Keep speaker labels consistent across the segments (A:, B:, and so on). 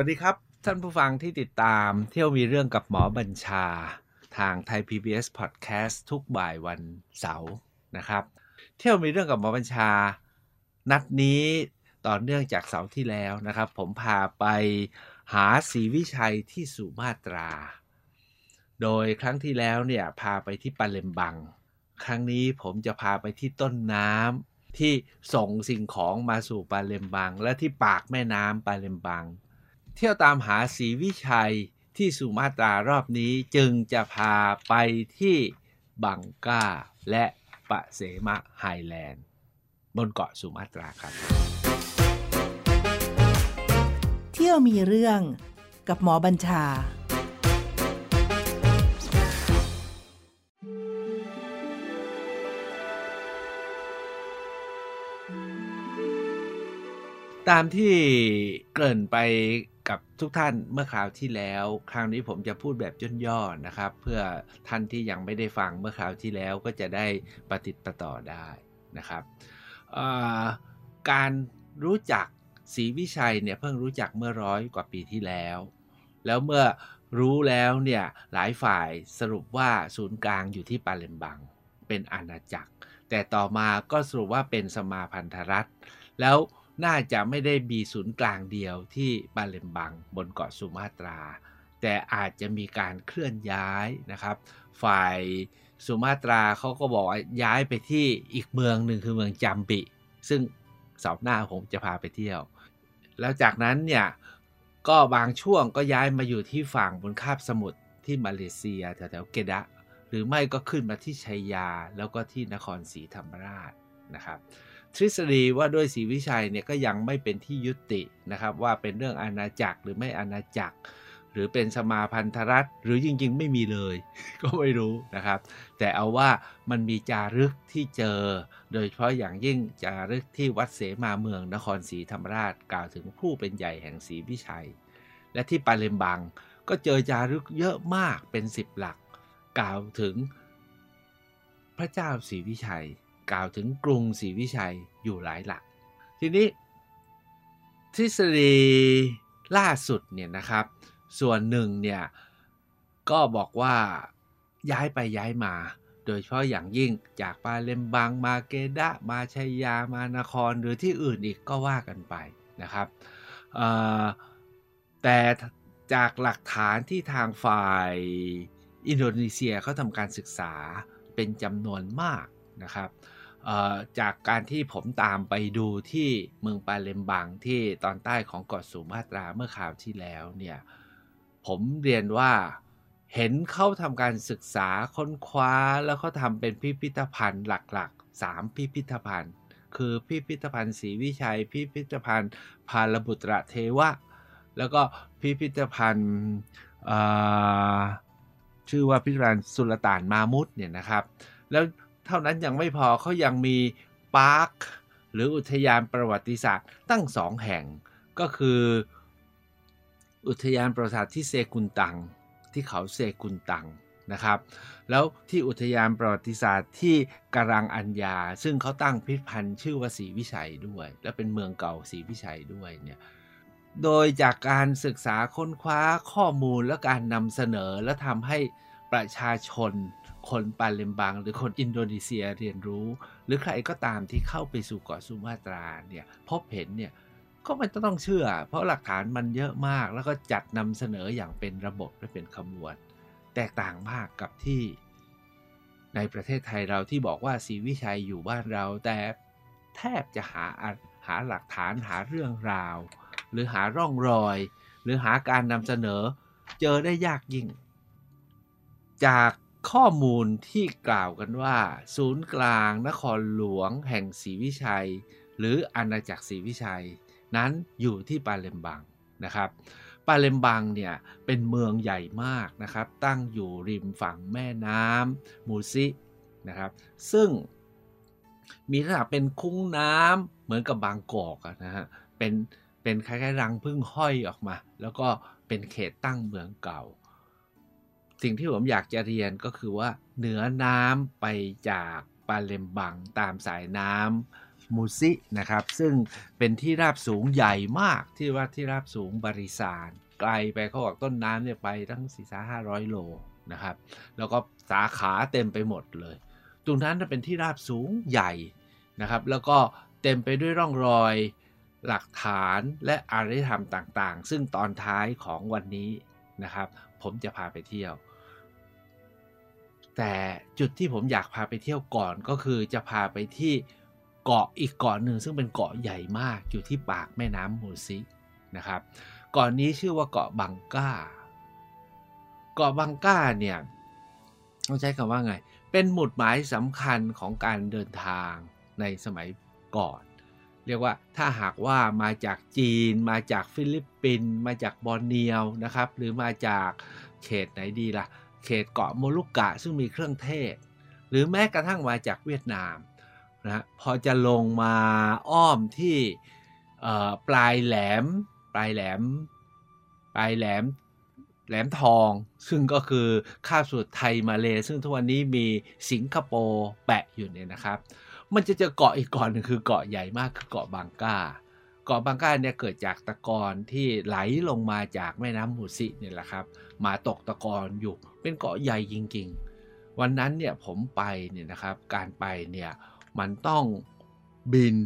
A: วัสดีครับ ท่านผู้ฟังที่ติดตามเที่ยวมีเรื่องกับหมอบัญชา ทางไทย PBS Podcast ทุกบ่ายวันเสาร์นะครับ เที่ยวมีเรื่องกับหมอบัญชา นัดนี้ต่อเนื่องจากเสาร์ที่แล้วนะครับ ผมพาไปหาศรีวิชัยที่สุมาตรา โดยครั้งที่แล้วเนี่ยพาไปที่ปาเลมบัง ครั้งนี้ผมจะพาไปที่ต้นน้ำที่ส่งสิ่งของมาสู่ปาเลมบัง และที่ปากแม่น้ำปาเลมบัง เที่ยวตามหาศรีวิชัยที่สุมาตรารอบนี้จึงจะพาไปที่บังก้าและปะเสมะไฮแลนด์ บนเกาะสุมาตราครับ
B: เที่ยวมีเรื่องกับหมอบัญชา
A: ตามที่เกริ่นไป กับทุกท่านเมื่อคราวที่แล้ว คราวนี้ผมจะพูดแบบย่นๆนะครับ เพื่อท่านที่ยังไม่ได้ฟังเมื่อคราวที่แล้วก็จะได้ปฏิติต่อได้นะครับการรู้จักศรีวิชัยเนี่ยเพิ่งรู้จักเมื่อร้อยกว่าปีที่แล้ว แล้วเมื่อรู้แล้วเนี่ยหลายฝ่ายสรุปว่าศูนย์กลางอยู่ที่ปาเลมบัง เป็นอาณาจักร แต่ต่อมาก็สรุปว่าเป็นสมาพันธรัฐ แล้ว น่าจะไม่ได้มีศูนย์กลางเดียวที่ปาเลมบังบนเกาะสุมาตรา แต่อาจจะมีการเคลื่อนย้ายนะครับ ฝ่ายสุมาตราเขาก็บอกย้ายไปที่อีกเมืองหนึ่งคือเมืองจัมบิ ซึ่งสอบหน้าผมจะพาไปเที่ยว แล้วจากนั้นเนี่ยก็บางช่วงก็ย้ายมาอยู่ที่ฝั่งบนคาบสมุทรที่มาเลเซียแถวๆเกดะ หรือไม่ก็ขึ้นมาที่ชัยยาแล้วก็ที่นครศรีธรรมราชนะครับ ทฤษฎีว่าด้วยศรีวิชัยเนี่ยก็ยังไม่เป็นที่ยุตินะครับว่าเป็นเรื่องอาณาจักรหรือไม่อาณาจักร หรือเป็นสมาพันธรัฐ หรือจริงๆ ไม่มีเลย ก็ไม่รู้นะครับ แต่เอาว่ามันมีจารึกที่เจอ โดยเฉพาะอย่างยิ่งจารึกที่วัดเสมาเมืองนครศรีธรรมราชกล่าวถึงผู้เป็นใหญ่แห่งศรีวิชัย และที่ปาเลมบังก็เจอจารึกเยอะมากเป็นสิบหลัก กล่าวถึงพระเจ้าศรีวิชัย กล่าวถึงกรุงศรีวิชัยอยู่หลายหลัก ทีนี้ทฤษฎีล่าสุดเนี่ยนะครับ ส่วนหนึ่งเนี่ยก็บอกว่าย้ายไปย้ายมา โดยเฉพาะอย่างยิ่งจากปาเลมบังมาเกดะมาชัยยามานครหรือที่อื่นอีกก็ว่ากันไปนะครับแต่จากหลักฐานที่ทางฝ่ายอินโดนีเซียเขาทำการศึกษาเป็นจำนวนมากนะครับ จากการที่ผมตามไปดูที่เมืองปาเลมบังที่ตอนใต้ของเกาะสุมาตราเมื่อข่าวที่แล้วเนี่ยผมเรียนว่าเห็นเขาทำการศึกษาค้นคว้าแล้วเขาทำเป็นพิพิธภัณฑ์หลักๆ 3 พิพิธภัณฑ์ คือพิพิธภัณฑ์ศรีวิชัย พิพิธภัณฑ์พาลบุตรเทวะ แล้วก็พิพิธภัณฑ์ชื่อว่าพิพิธภัณฑ์สุลต่านมามุดเนี่ยนะครับ แล้ว เท่านั้นยังไม่พอเขายังมีปาร์คหรืออุทยานประวัติศาสตร์ตั้งสองแห่ง ก็คือ อุทยานประวัติศาสตร์ที่เซกุนตัง ที่เขาเซกุนตังนะครับ แล้วที่อุทยานประวัติศาสตร์ที่กรังอัญญา ซึ่งเขาตั้งพิพิธภัณฑ์ชื่อว่าศรีวิชัยด้วย และเป็นเมืองเก่าศรีวิชัยด้วยเนี่ยโดยจากการศึกษาค้นคว้าข้อมูลและการนำเสนอและทำให้ประชาชน คนปาเลมบัง หรือคนอินโดนีเซียเรียนรู้ หรือใครก็ตามที่เข้าไปสู่เกาะสุมาตราเนี่ยพบเห็นเนี่ยก็มันต้องเชื่อ เพราะหลักฐานมันเยอะมาก แล้วก็จัดนำเสนออย่างเป็นระบบและเป็นขบวน แตกต่างมากกับที่ ในประเทศไทยเราที่บอกว่าศรีวิชัยอยู่บ้านเราแต่แทบจะหาหาหลักฐานหาเรื่องราว หรือหาร่องรอย หรือหาการนำเสนอ เจอได้ยากยิ่ง จาก ข้อมูลที่กล่าวกันว่า ศูนย์กลางนครหลวงแห่งศรีวิชัย หรืออาณาจักรศรีวิชัย นั้นอยู่ที่ปาเลมบังนะครับปาเลมบังเนี่ยเป็นเมืองใหญ่มากนะครับ ตั้งอยู่ริมฝั่งแม่น้ำมูซินะครับ ซึ่งมีลักษณะเป็นคุ้งน้ำเหมือนกับบางกอกนะฮะเป็นเป็นคล้ายๆรังพึ่งห้อยออกมา แล้วก็เป็นเขตตั้งเมืองเก่า สิ่งที่ผมอยากจะเรียนก็คือว่าเหนือน้ำไปจากปาเลมบังตามสายน้มูซินะครับ ซึ่งเป็นที่ราบสูงใหญ่มากที่ว่าที่ราบสูงบริสารไกลไปเขาบอกต้นน้ำเนี่ยไปทั้งสี่สห้าร้อยโลนะครับ แล้วก็สาขาเต็มไปหมดเลย ตรงนั้นเป็นที่ราบสูงใหญ่นะครับ แล้วก็เต็มไปด้วยร่องรอยหลักฐานและอารยธรรมต่างๆ ซึ่งตอนท้ายของวันนี้นะครับ ผมจะพาไปเที่ยว แต่จุดที่ผมอยากพาไปเที่ยวก่อนก็คือจะพาไปที่เกาะอีกเกาะหนึ่งซึ่งเป็นเกาะใหญ่มากอยู่ที่ปากแม่น้ำมูซินะครับเกาะนี้ชื่อว่าเกาะบังก้า เกาะบังก้าเนี่ยต้องใช้คำว่าไง เป็นหมุดหมายสำคัญของการเดินทางในสมัยก่อน เรียกว่าถ้าหากว่ามาจากจีน มาจากฟิลิปปินส์มาจากบอร์เนียวนะครับ หรือมาจากเขตไหนดีละ่ะ เขตเกาะโมลุกกะซึ่งมีเครื่องเทศ หรือแม้กระทั่งมาจากเวียดนามนะพอจะลงมาอ้อมที่ปลายแหลม ปลายแหลม ปลายแหลมแหลมทอง ซึ่งก็คือค่าสุดไทยมาเลซึ่งทุกวันนี้มีสิงคโปร์แปะอยู่เนี่ยนะครับ มันจะเจอเกาะอีกเกาะหนึ่งคือเกาะใหญ่มากคือเกาะบางก้า เกาะบางก้าเนี่ยเกิดจากตะกอนที่ไหลลงมาจากแม่น้ำมูซิเนี่ยแหละครับ มาตกตะกอนอยู่เป็นเกาะใหญ่จริงๆ วันนั้นเนี่ยผมไปเนี่ยนะครับ การไปเนี่ยมันต้องบิน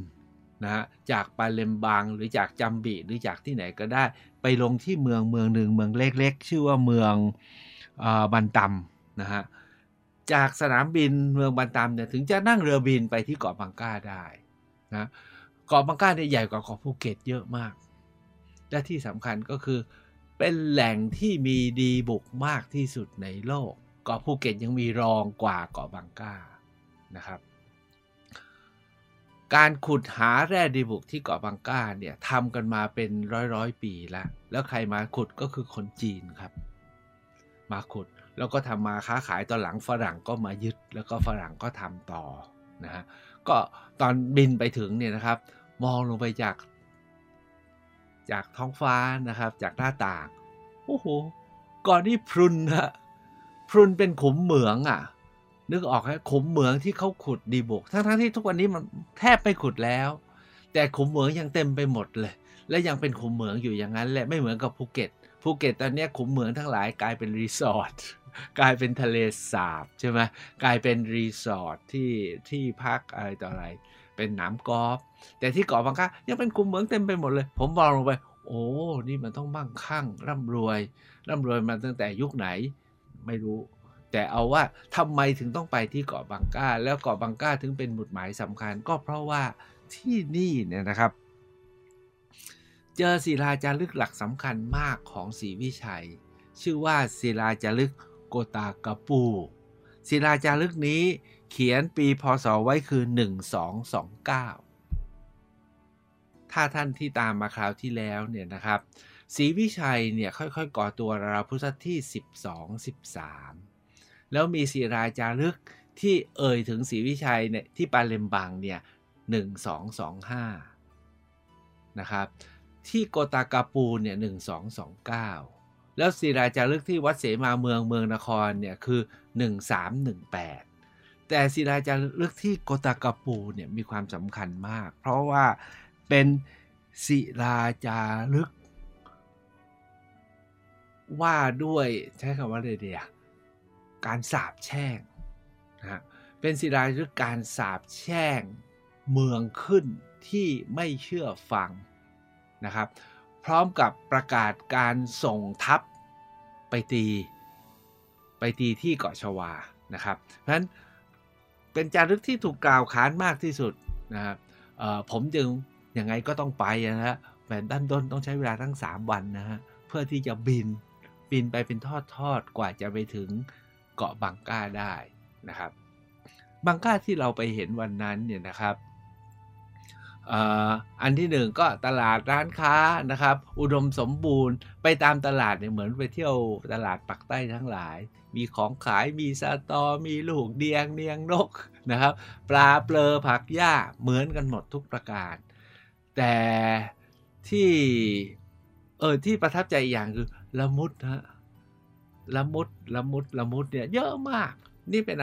A: นะจากปาเลมบังหรือจากจัมบีหรือจากที่ไหนก็ได้ ไปลงที่เมืองเมืองหนึ่งเมืองเล็กๆ ชื่อว่าเมืองอบันตัมนะฮะจากสนามบินเมืองบันตัมเนี่ยถึงจะนั่งเรือบินไปที่เกาะบังก้าได้นะ เกาะบังก้าเนี่ยใหญ่กว่าเกาะภูเก็ตเยอะมาก และที่สำคัญก็คือ เป็นแหล่งที่มีดีบุกมากที่สุดในโลก เกาะภูเก็ตยังมีรองกว่าเกาะบังก้านะครับ การขุดหาแร่ดีบุกที่เกาะบังก้าเนี่ยทำกันมาเป็นร้อยร้อยปีแล้ว แล้วใครมาขุดก็คือคนจีนครับ มาขุดแล้วก็ทำมาค้าขายตอนหลังฝรั่งก็มายึด แล้วก็ฝรั่งก็ทำต่อนะฮะก็ตอนบินไปถึงเนี่ยนะครับ มองลงไปจาก จากท้องฟ้านะครับ จากหน้าต่าง โอ้โหก่อนนี้พรุนฮะพรุนเป็นขุมเหมืองอะ่ะนึกออกไหมขุมเหมืองที่เขาขุดดีบุกทั้งๆที่ทุกวันนี้มันแทบไม่ขุดแล้ว แต่ขุมเหมืองยังเต็มไปหมดเลย และยังเป็นขุมเหมืองอยู่อย่างนั้นแหละไม่เหมือนกับภูเก็ตภูเก็ตตอนนี้ขุมเหมืองทั้งหลายกลายเป็นรีสอร์ทกลายเป็นทะเลสาบใช่ไหมกลายเป็นรีสอร์ทที่ที่พักอะไรต่ออะไร เป็นน้ำกอล์ฟแต่ที่เกาะบางกะยังเป็นขุมเหมืองเต็มไปหมดเลย ผมมองลงไป โอ้ นี่มันต้องมั่งคั่งร่ำรวย ร่ำรวยมาตั้งแต่ยุคไหน ไม่รู้ แต่เอาว่าทำไมถึงต้องไปที่เกาะบังกาแล้วเกาะบังกาถึงเป็นหมุดหมายสำคัญ ก็เพราะว่าที่นี่เนี่ยนะครับ เจอศิลาจารึกหลักสำคัญมากของศรีวิชัย ชื่อว่าศิลาจารึกโกตากาปูศิลาจารึกนี้ เขียนปีพศไว้คือ 1229 ถ้าท่านที่ตามมาคราวที่แล้วเนี่ยนะครับศรีวิชัยเนี่ยค่อยๆก่อตัวราวพุทธที่ 12-13 แล้วมีศิราจารึกที่เอ่ยถึงศรีวิชัยเนี่ยที่ปาเลมบังเนี่ยหนึ่งสองสองห้านะครับ ที่โกตากาปูเนี่ยหนึ่งสองสองเก้าแล้วศิราจารึกที่วัดเสมาเมืองเมืองนครเนี่ยคือหนึ่งสามหนึ่ง แต่ศิราจารึกที่โกตากาปูเนี่ยมีความสำคัญมาก เพราะว่าเป็นศิราจารึก ว่าด้วยใช้คำว่าอะไรเดียการสาบแช่งนะเป็นศิลาฤกษ์การสาบแช่งเมืองขึ้นที่ไม่เชื่อฟังนะครับ พร้อมกับประกาศการส่งทัพไปตี ไปตีที่เกาะชวานะครับเพราะฉะนั้น เป็นจารึกที่ถูกกล่าวขานมากที่สุดนะครับผมจึงยังไงก็ต้องไปนะฮะแต่ด้านต้นต้องใช้เวลาทั้ง 3 วันนะฮะเพื่อที่จะบินบินไปเป็นทอดๆกว่าจะไปถึงเกาะบังก้าได้นะครับบังก้าที่เราไปเห็นวันนั้นเนี่ยนะครับ อันที่หนึ่งก็ตลาดร้านค้านะครับ อุดมสมบูรณ์ไปตามตลาดเนี่ยเหมือนไปเที่ยวตลาดปักใต้ทั้งหลาย มีของขายมีสตอ มีลูกเดียงเนียงนกนะครับ ปลาเปลือผักหญ้าเหมือนกันหมดทุกประการ แต่ที่เออที่ประทับใจอย่างคือละมุดฮะละมุดละมุดละมุดเนี่ยเยอะมาก นี่เป็น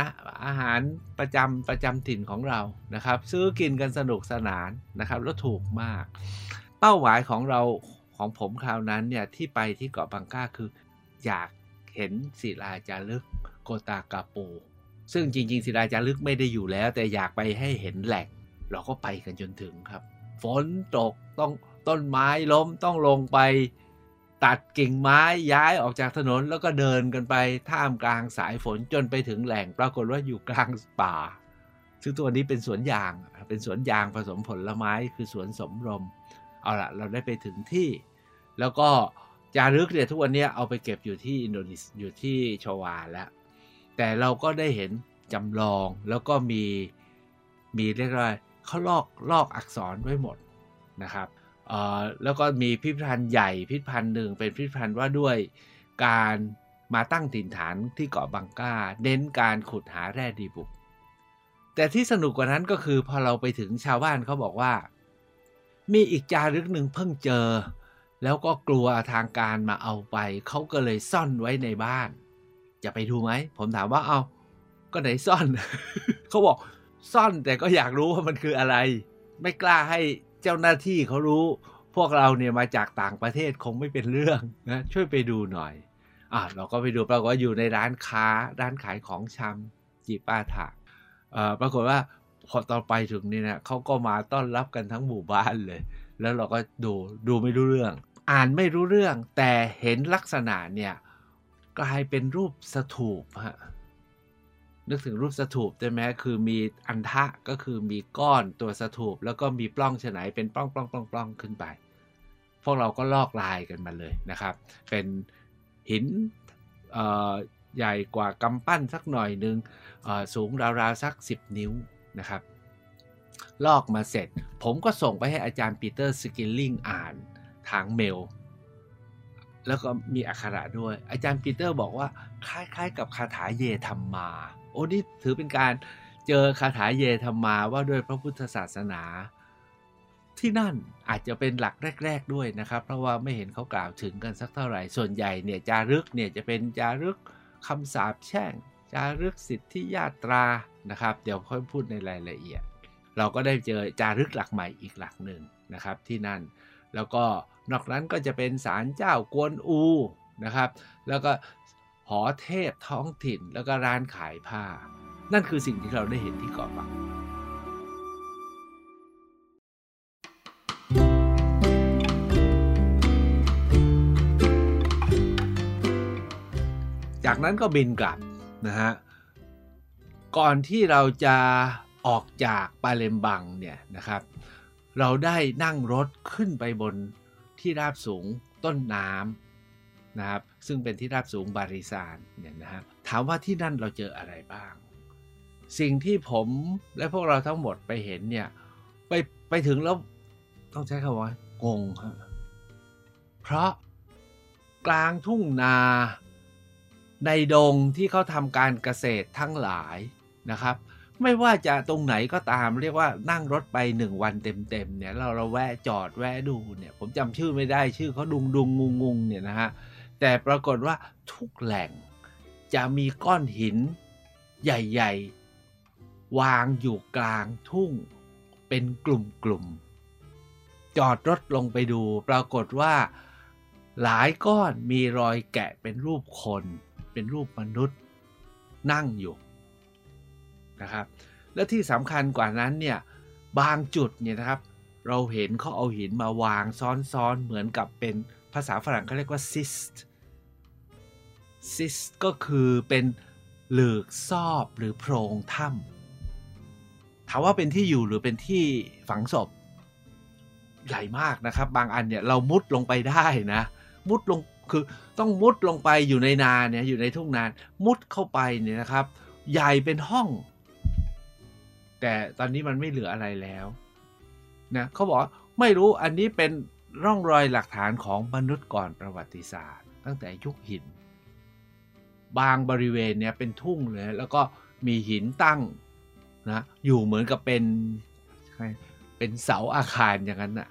A: อาหารประจำประจำถิ่นของเรานะครับ ซื้อกินกันสนุกสนานนะครับแล้วถูกมาก เป้าหมายของเราของผมคราวนั้นเนี่ยที่ไปที่เกาะบังก้าคือ อยากเห็นศิลาจารึกโกตากาปู ซึ่งจริง ๆ ศิลาจารึกไม่ได้อยู่แล้ว แต่อยากไปให้เห็นแหล่ง เราก็ไปกันจนถึงครับ ฝนตกต้องต้นไม้ล้มต้องลงไป ตัดกิ่งไม้ย้ายออกจากถนนแล้วก็เดินกันไปท่ามกลางสายฝนจนไปถึงแหล่งปรากฏว่าอยู่กลางป่า ซึ่งตัวนี้เป็นสวนยางเป็นสวนยางผสมผลไม้คือสวนสมรม เอาละเราได้ไปถึงที่ แล้วก็จารึกเนี่ยทุกวันนี้เอาไปเก็บอยู่ที่อินโดนีเซียอยู่ที่ชวาแล้ว แต่เราก็ได้เห็นจำลองแล้วก็มีมีเรียกว่าเขาลอกลอกอักษรไว้หมดนะครับ แล้วก็มีพิพิธภัณฑ์ใหญ่พิพิธภัณฑ์หนึ่งเป็นพิพิธภัณฑ์ว่าด้วยการมาตั้งถิ่นฐานที่เกาะบังกาเน้นการขุดหาแร่ดีบุก แต่ที่สนุกกว่านั้นก็คือพอเราไปถึงชาวบ้านเขาบอกว่า มีอีกจารึกหนึ่งเพิ่งเจอ แล้วก็กลัวทางการมาเอาไป เขาก็เลยซ่อนไว้ในบ้าน จะไปดูไหม ผมถามว่าเอาก็ไหนซ่อน เขาบอกซ่อนแต่ก็อยากรู้ว่ามันคืออะไร ไม่กล้าให้ จ้าหน้าที่เขารู้ พวกเราเนี่ยมาจากต่างประเทศคงไม่เป็นเรื่องนะช่วยไปดูหน่อยอะเราก็ไปดูปรากฏว่าอยู่ในร้านค้าร้านขายของชำจีป้าถาเอ่อปรากฏว่าพอตอนไปถึงนี่นะเขาก็มาต้อนรับกันทั้งหมู่บ้านเลย แล้วเราก็ดูดูไม่รู้เรื่อง อ่านไม่รู้เรื่องแต่เห็นลักษณะเนี่ยกลายเป็นรูปสถูปฮะ นึกถึงรูปสถูปได้ไหมคือมีอันทะก็คือมีก้อนตัวสถูปแล้วก็มีปล้องฉนเป็นปล้องปล้องปล้องปล้องขึ้นไป พวกเราก็ลอกลายกันมาเลยนะครับ เป็นหินใหญ่กว่ากำปั้นสักหน่อยหนึ่งสูงราวๆสัก 10 นิ้วนะครับ ลอกมาเสร็จ ผมก็ส่งไปให้อาจารย์ปีเตอร์สกิลลิงอ่านทางเมล แล้วก็มีอักขระด้วย อาจารย์ปีเตอร์บอกว่าคล้ายๆ กับคาถาเยธรรมา อันนี้ถือเป็นการเจอคาถาเยธรรมาว่าด้วยพระพุทธศาสนา ที่นั่นอาจจะเป็นหลักแรก ๆด้วยนะครับ เพราะว่าไม่เห็นเขากล่าวถึงกันสักเท่าไหร่ส่วนใหญ่เนี่ยจารึกเนี่ยจะเป็นจารึกคำสาปแช่งจารึกสิทธิญาตรานะครับ เดี๋ยวค่อยพูดในรายละเอียด เราก็ได้เจอจารึกหลักใหม่อีกหลักหนึ่งนะครับที่นั่น แล้วก็นอกนั้นก็จะเป็นศาลเจ้ากวนอูนะครับ แล้วก็ หอเทพท้องถิ่นแล้วก็ร้านขายผ้า นั่นคือสิ่งที่เราได้เห็นที่เกาะบังจากนั้นก็บินกลับนะฮะ ก่อนที่เราจะออกจากปาเลมบังเนี่ยนะครับ เราได้นั่งรถขึ้นไปบนที่ราบสูงต้นน้ำนะครับ ซึ่งเป็นที่ราบสูงบาริซานเนี่ยนะครับถามว่าที่นั่นเราเจออะไรบ้าง สิ่งที่ผมและพวกเราทั้งหมดไปเห็นเนี่ยไปไปถึงแล้วต้องใช้คำว่างงฮะเพราะกลางทุ่งนาในดงที่เขาทำการเกษตรทั้งหลายนะครับ ไม่ว่าจะตรงไหนก็ตามเรียกว่านั่งรถไปหนึ่งวันเต็มๆเนี่ยเราเราแวะจอดแวะดูเนี่ยผมจำชื่อไม่ได้ชื่อเขาดุงดุงงงงเนี่ยนะฮะ แต่ปรากฏว่าทุกแหล่งจะมีก้อนหินใหญ่ ๆ วางอยู่กลางทุ่ง เป็นกลุ่มๆ จอดรถลงไปดู ปรากฏว่า หลายก้อนมีรอยแกะเป็นรูปคน เป็นรูปมนุษย์นั่งอยู่นะครับ และที่สำคัญกว่านั้นเนี่ย บางจุดเนี่ยนะครับ เราเห็นเขาเอาหินมาวางซ้อนๆ เหมือนกับเป็นภาษาฝรั่งเขาเรียกว่าซิส ซิสก็คือเป็นหลืกซอบหรือโพรงถ้ำถามว่าเป็นที่อยู่หรือเป็นที่ฝังศพ ใหญ่มากนะครับ บางอันเนี่ยเรามุดลงไปได้นะ มุดลงคือต้องมุดลงไปอยู่ในนาเนี่ยอยู่ในทุ่งนามุดเข้าไปเนี่ยนะครับ ใหญ่เป็นห้อง แต่ตอนนี้มันไม่เหลืออะไรแล้วนะเขาบอกไม่รู้อันนี้เป็นร่องรอยหลักฐานของมนุษย์ก่อนประวัติศาสตร์ ตั้งแต่ยุคหิน บางบริเวณเนี่ยเป็นทุ่งเลย แล้วก็มีหินตั้งนะอยู่เหมือนกับเป็นเป็นเสาอาคารอย่างนั้นนะ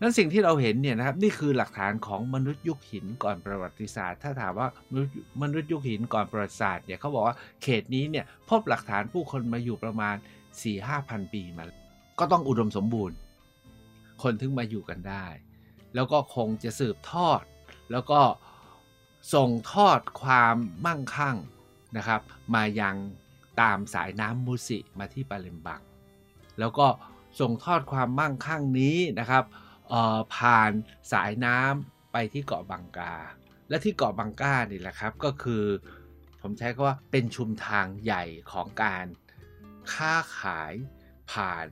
A: นั้นสิ่งที่เราเห็นเนี่ยนะครับนี่คือหลักฐานของมนุษย์ยุคหินก่อนประวัติศาสตร์ ถ้าถามว่ามนุษย์ยุคหินก่อนประวัติศาสตร์เนี่ยเขาบอกว่าเขตนี้เนี่ยพบหลักฐานผู้คนมาอยู่ประมาณ4-5พันปีมาก็ต้องอุดมสมบูรณ์ คนถึงมาอยู่กันได้ แล้วก็คงจะสืบทอด แล้วก็ ส่งทอดความมั่งคั่งนะครับ มายังตามสายน้ำมุสิมาที่ปาเลมบัง แล้วก็ส่งทอดความมั่งคั่งนี้นะครับผ่านสายน้ำไปที่เกาะบังกา และที่เกาะบังกานี่แหละครับก็คือ ผมใช้คำว่าเป็นชุมทางใหญ่ของการค้าขายผ่าน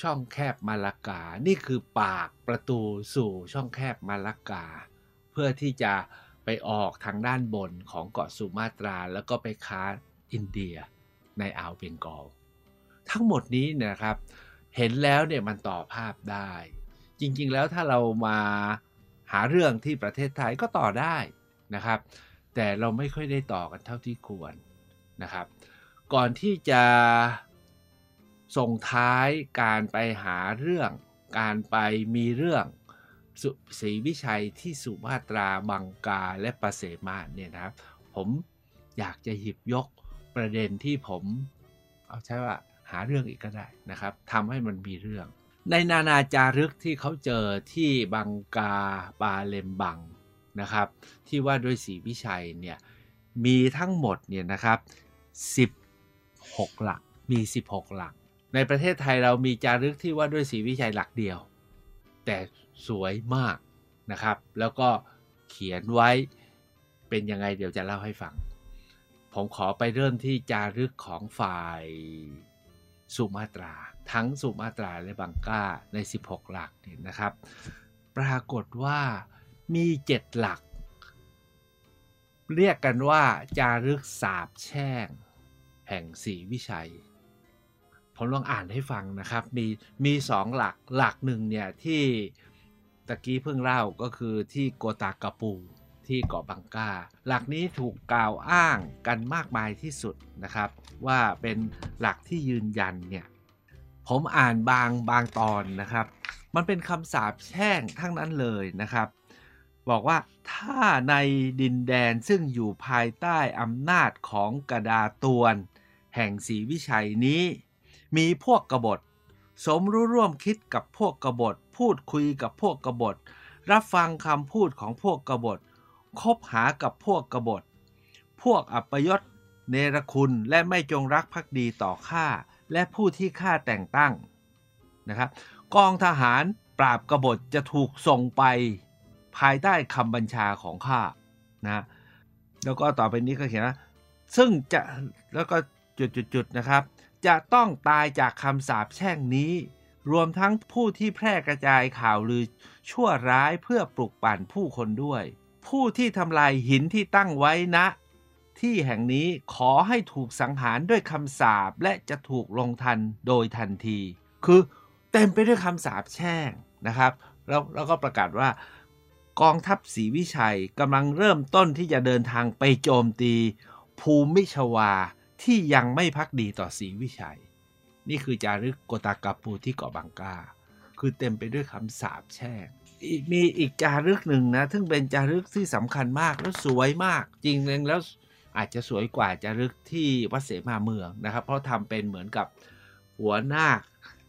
A: ช่องแคบมาลากา นี่คือปากประตูสู่ช่องแคบมาลากา เพื่อที่จะไปออกทางด้านบนของเกาะสุมาตรา แล้วก็ไปค้าอินเดียในอ่าวเบงกอล ทั้งหมดนี้นะครับ เห็นแล้วเนี่ยมันต่อภาพได้ จริงๆแล้วถ้าเรามาหาเรื่องที่ประเทศไทยก็ต่อได้นะครับ แต่เราไม่ค่อยได้ต่อกันเท่าที่ควรนะครับ ก่อนที่จะส่งท้ายการไปหาเรื่อง การไปมีเรื่อง สุศรีวิชัยที่สุมาตราบังกาและปะเสมาเนี่ยนะครับ ผมอยากจะหยิบยกประเด็นที่ผม เอาใช้ว่าหาเรื่องอีกก็ได้นะครับทำให้มันมีเรื่อง ในนานาจารึกที่เขาเจอที่บังกาปาเลมบังนะครับ ที่ว่าด้วยศรีวิชัยเนี่ยมีทั้งหมดเนี่ยนะครับ 16 หลักมี 16 หลัก ในประเทศไทยเรามีจารึกที่ว่าด้วยศรีวิชัยหลักเดียว แต่สวยมากนะครับ แล้วก็เขียนไว้เป็นยังไงเดี๋ยวจะเล่าให้ฟัง ผมขอไปเริ่มที่จารึกของฝ่ายสุมาตรา ทั้งสุมาตราและบังก้าใน 16 หลักนี่นะครับ ปรากฏว่ามี 7 หลัก เรียกกันว่าจารึกสาบแช่ง แห่งสีวิชัย ผมลองอ่านให้ฟังนะครับ มีมีสองหลักหลักหนึ่งเนี่ยที่ตะกี้เพิ่งเล่าก็คือที่โกตากาปูที่เกาะบังกา หลักนี้ถูกกล่าวอ้างกันมากมายที่สุดนะครับ ว่าเป็นหลักที่ยืนยันเนี่ยผมอ่านบางบางตอนนะครับ มันเป็นคำสาปแช่งทั้งนั้นเลยนะครับ บอกว่าถ้าในดินแดนซึ่งอยู่ภายใต้อำนาจของกระดาตวน แห่งศรีวิชัยนี้ มีพวกกบฏ สมรู้ร่วมคิดกับพวกกบฏ พูดคุยกับพวกกบฏ รับฟังคำพูดของพวกกบฏ คบหากับพวกกบฏ พวกอัปยศ เนรคุณและไม่จงรักภักดีต่อข้าและผู้ที่ข้าแต่งตั้งนะครับกองทหารปราบกบฏจะถูกส่งไปภายใต้คำบัญชาของข้านะแล้วก็ต่อไปนี้ก็เขียนว่าซึ่งจะแล้วก็จุดๆๆนะครับ จะต้องตายจากคำสาปแช่งนี้ รวมทั้งผู้ที่แพร่กระจายข่าวลือชั่วร้ายเพื่อปลุกปั่นผู้คนด้วย ผู้ที่ทำลายหินที่ตั้งไว้นะ ที่แห่งนี้ขอให้ถูกสังหารด้วยคำสาปและจะถูกลงทันโดยทันที คือเต็มไปด้วยคำสาปแช่งนะครับแล้วแล้วก็ประกาศว่ากองทัพศรีวิชัยกำลังเริ่มต้นที่จะเดินทางไปโจมตีภูมิชวา ที่ยังไม่พักดีต่อศรีวิชัย นี่คือจารึกโกตากาปูที่เกาะบังกา คือเต็มไปด้วยคำสาปแช่งมีอีกจารึกหนึ่งนะ ซึ่งเป็นจารึกที่สำคัญมากแล้วสวยมาก จริงๆแล้วอาจจะสวยกว่าจารึกที่วัดเสมาเมืองนะครับ เพราะทำเป็นเหมือนกับหัวนาค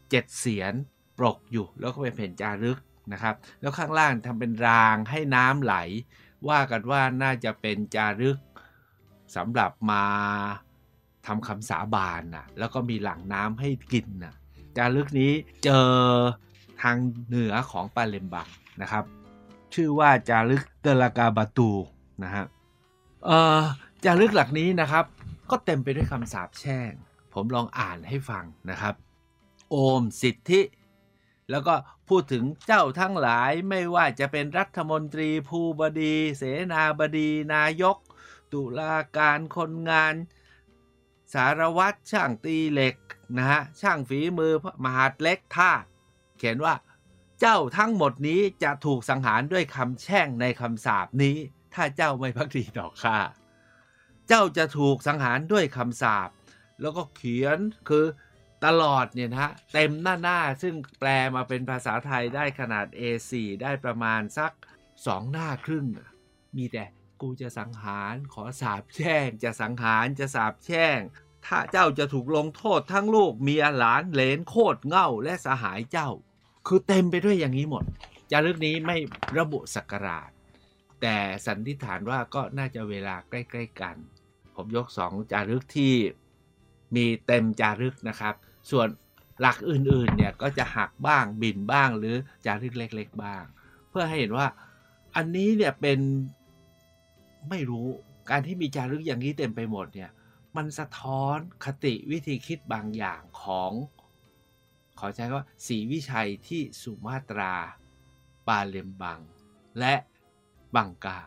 A: เจ็ดเสียนปรกอยู่ แล้วก็เป็นแผ่นจารึกนะครับ แล้วข้างล่างทำเป็นรางให้น้ำไหล ว่ากันว่าน่าจะเป็นจารึกสำหรับมา ทำคำสาบานน่ะแล้วก็มีหลังน้ำให้กินน่ะจารึกนี้เจอทางเหนือของปาเลมบังนะครับ ชื่อว่าจารึกเตลากาบาตูนะฮะเอ่อจารึกหลักนี้นะครับ ก็เต็มไปด้วยคำสาปแช่ง ผมลองอ่านให้ฟังนะครับ โอมสิทธิ แล้วก็พูดถึงเจ้าทั้งหลายไม่ว่าจะเป็นรัฐมนตรีภูบดี เสนาบดี นายก ตุลาการคนงาน สารวัตรช่างตีเหล็กนะฮะช่างฝีมือมหาดเล็กท่าเขียนว่า เจ้าทั้งหมดนี้จะถูกสังหารด้วยคำแช่งในคำสาปนี้ ถ้าเจ้าไม่พักดีต่อข้าเจ้าจะถูกสังหารด้วยคำสาปแล้วก็เขียนคือตลอดเนี่ยนะฮะเต็มหน้าหน้าซึ่งแปลมาเป็นภาษาไทยได้ขนาด A4 ได้ประมาณสักสองหน้าครึ่ง มีแต่ กูจะสังหารขอสาบแช่ง จะสังหารจะสาบแช่ง ถ้าเจ้าจะถูกลงโทษทั้งลูกเมียหลานเหลนโคตรเง่าและสหายเจ้า คือเต็มไปด้วยอย่างนี้หมดจารึกนี้ไม่ระบุสักราช แต่สันนิษฐานว่าก็น่าจะเวลาใกล้ ๆ กัน ผมยกสองจารึกที่มีเต็มจารึกนะครับ ส่วนหลักอื่นๆเนี่ยก็จะหักบ้างบินบ้างหรือจารึกเล็ก ๆ บ้าง เพื่อให้เห็นว่าอันนี้เนี่ยเป็น ไม่รู้การที่มีจารึกอย่างนี้เต็มไปหมดเนี่ยมันสะท้อนคติวิธีคิดบางอย่างของ ขอใช้ว่าสีวิชัยที่สุมาตรา ปาเลมบัง และบังกา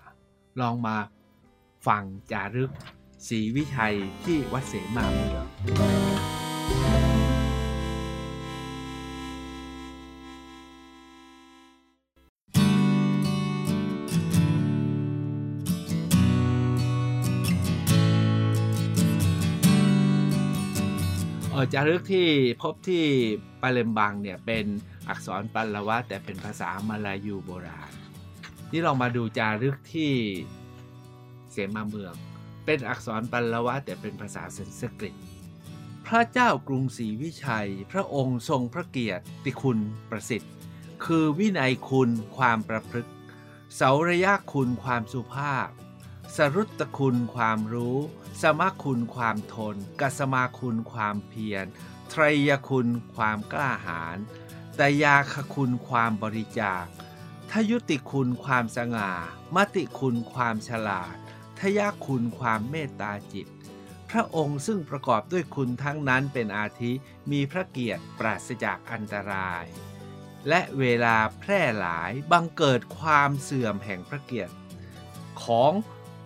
A: ลองมาฟังจารึกสีวิชัยที่วัดเสมาเมือง จารึกที่พบที่ปาเลมบังเนี่ยเป็นอักษรปัลวะแต่เป็นภาษามาลายูโบราณ นี่เรามาดูจารึกที่เสมาเมือง เป็นอักษรปัลวะแต่เป็นภาษาสันสกฤต พระเจ้ากรุงศรีวิชัย พระองค์ทรงพระเกียรติคุณประสิทธิ์ คือวินัยคุณความประพฤติเสาระยะคุณความสุภาพ สรุตคุณความรู้ สมคุณความทน กัสมาคุณความเพียรไตรยคุณความกล้าหาญตยาคคุณความบริจาคทยุติคุณความสง่ามติคุณความฉลาดทยาคุณความเมตตาจิต พระองค์ซึ่งประกอบด้วยคุณทั้งนั้นเป็นอาทิมีพระเกียรติปราศจากอันตราย และเวลาแพร่หลายบังเกิดความเสื่อมแห่งพระเกียรติ ของ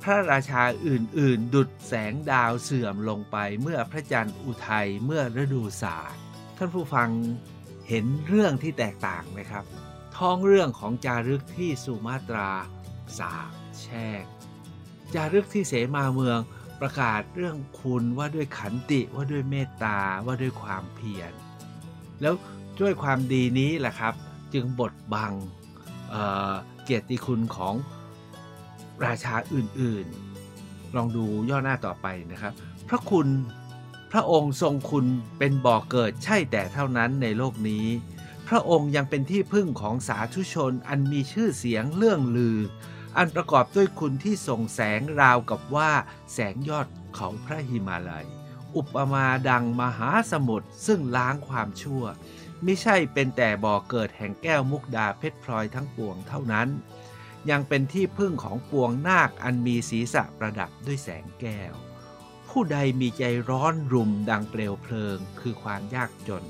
A: พระราชาอื่นๆ ดุดแสงดาวเสื่อมลงไปเมื่อพระจันทร์อุทัยเมื่อฤดูศาสตร์ท่านผู้ฟังเห็นเรื่องที่แตกต่างไหมครับ ท้องเรื่องของจารึกที่สุมาตราสาบแช่งจารึกที่เสมาเมืองประกาศเรื่องคุณว่าด้วยขันติว่าด้วยเมตตาว่าด้วยความเพียร แล้วด้วยความดีนี้แหละครับ จึงบดบังเเกียรติคุณของ ราชาอื่นๆ ลองดูย่อหน้าต่อไปนะครับ พระคุณพระองค์ทรงคุณเป็นบ่อกเกิดใช่แต่เท่านั้นในโลกนี้ พระองค์ยังเป็นที่พึ่งของสาธุชนอันมีชื่อเสียงเรื่องลือ อันประกอบด้วยคุณที่ส่งแสงราวกับว่าแสงยอดเขาพระหิมาลัย อุปมาดังมหาสมุทรซึ่งล้างความชั่ว ไม่ใช่เป็นแต่บ่อเกิดแห่งแก้วมุกดาเพชรพลอยทั้งปวงเท่านั้น ยังเป็นที่พึ่งของปวงนาคอันมีศีรษะประดับด้วยแสงแก้ว ผู้ใดมีใจร้อนรุมดังเปลวเพลิงคือความยากจน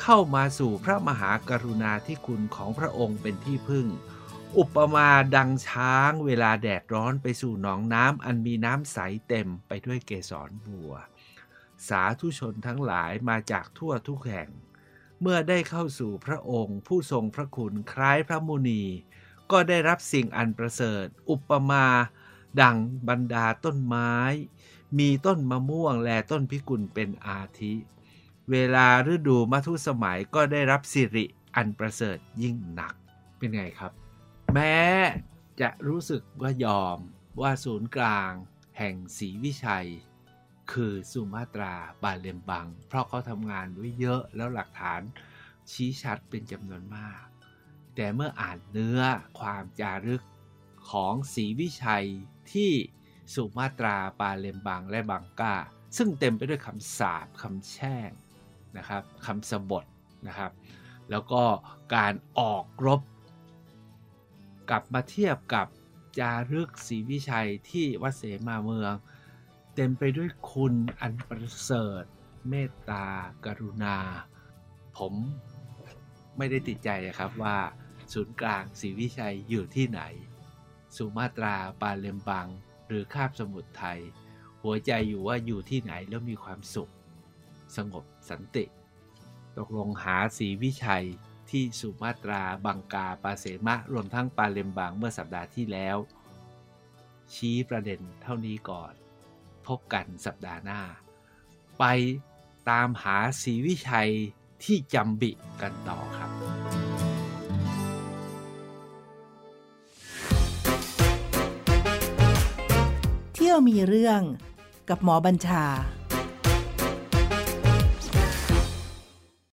A: เข้ามาสู่พระมหากรุณาธิคุณของพระองค์เป็นที่พึ่ง อุปมาดังช้างเวลาแดดร้อนไปสู่หนองน้ำอันมีน้ำใสเต็มไปด้วยเกสรบัว สาธุชนทั้งหลายมาจากทั่วทุกแห่ง เมื่อได้เข้าสู่พระองค์ผู้ทรงพระคุณคล้ายพระมุนี ก็ได้รับสิ่งอันประเสริฐ อุปมา ดังบรรดาต้นไม้ มีต้นมะม่วงและต้นพิกุลเป็นอาทิ เวลาฤดูมัทุสมัยก็ได้รับสิริอันประเสริฐยิ่งหนักเป็นไงครับ แม้จะรู้สึกว่ายอมว่าศูนย์กลาง แห่งศรีวิชัย คือสุมาตราบาเลมบัง เพราะเขาทำงานด้วยเยอะแล้วหลักฐานชี้ชัดเป็นจำนวนมาก แต่เมื่ออ่านเนื้อความจารึกของศรีวิชัยที่สุมาตราปาเลมบังและบังกาซึ่งเต็มไปด้วยคำสาบคำแช่งนะครับคำสบทนะครับ แล้วก็การออกรบ กลับมาเทียบกับจารึกศรีวิชัยที่วัดเสมาเมือง เต็มไปด้วยคุณอันประเสริฐ เมตตากรุณา ผมไม่ได้ติดใจครับว่า ศูนย์กลางศรีวิชัยอยู่ที่ไหน สุมาตราปาเลมบัง หรือคาบสมุทรไทย หัวใจอยู่ว่าอยู่ที่ไหนแล้วมีความสุข สงบสันติ ตกลงหาสีวิชัยที่สุมาตราบังกาปาเสมะรวมทั้งปาเลมบังเมื่อสัปดาห์ที่แล้ว ชี้ประเด็นเท่านี้ก่อน พบกันสัปดาห์หน้า ไปตามหาศรีวิชัยที่จำบิกันต่อครับ
B: เที่ยวมีเรื่องกับหมอบัญชา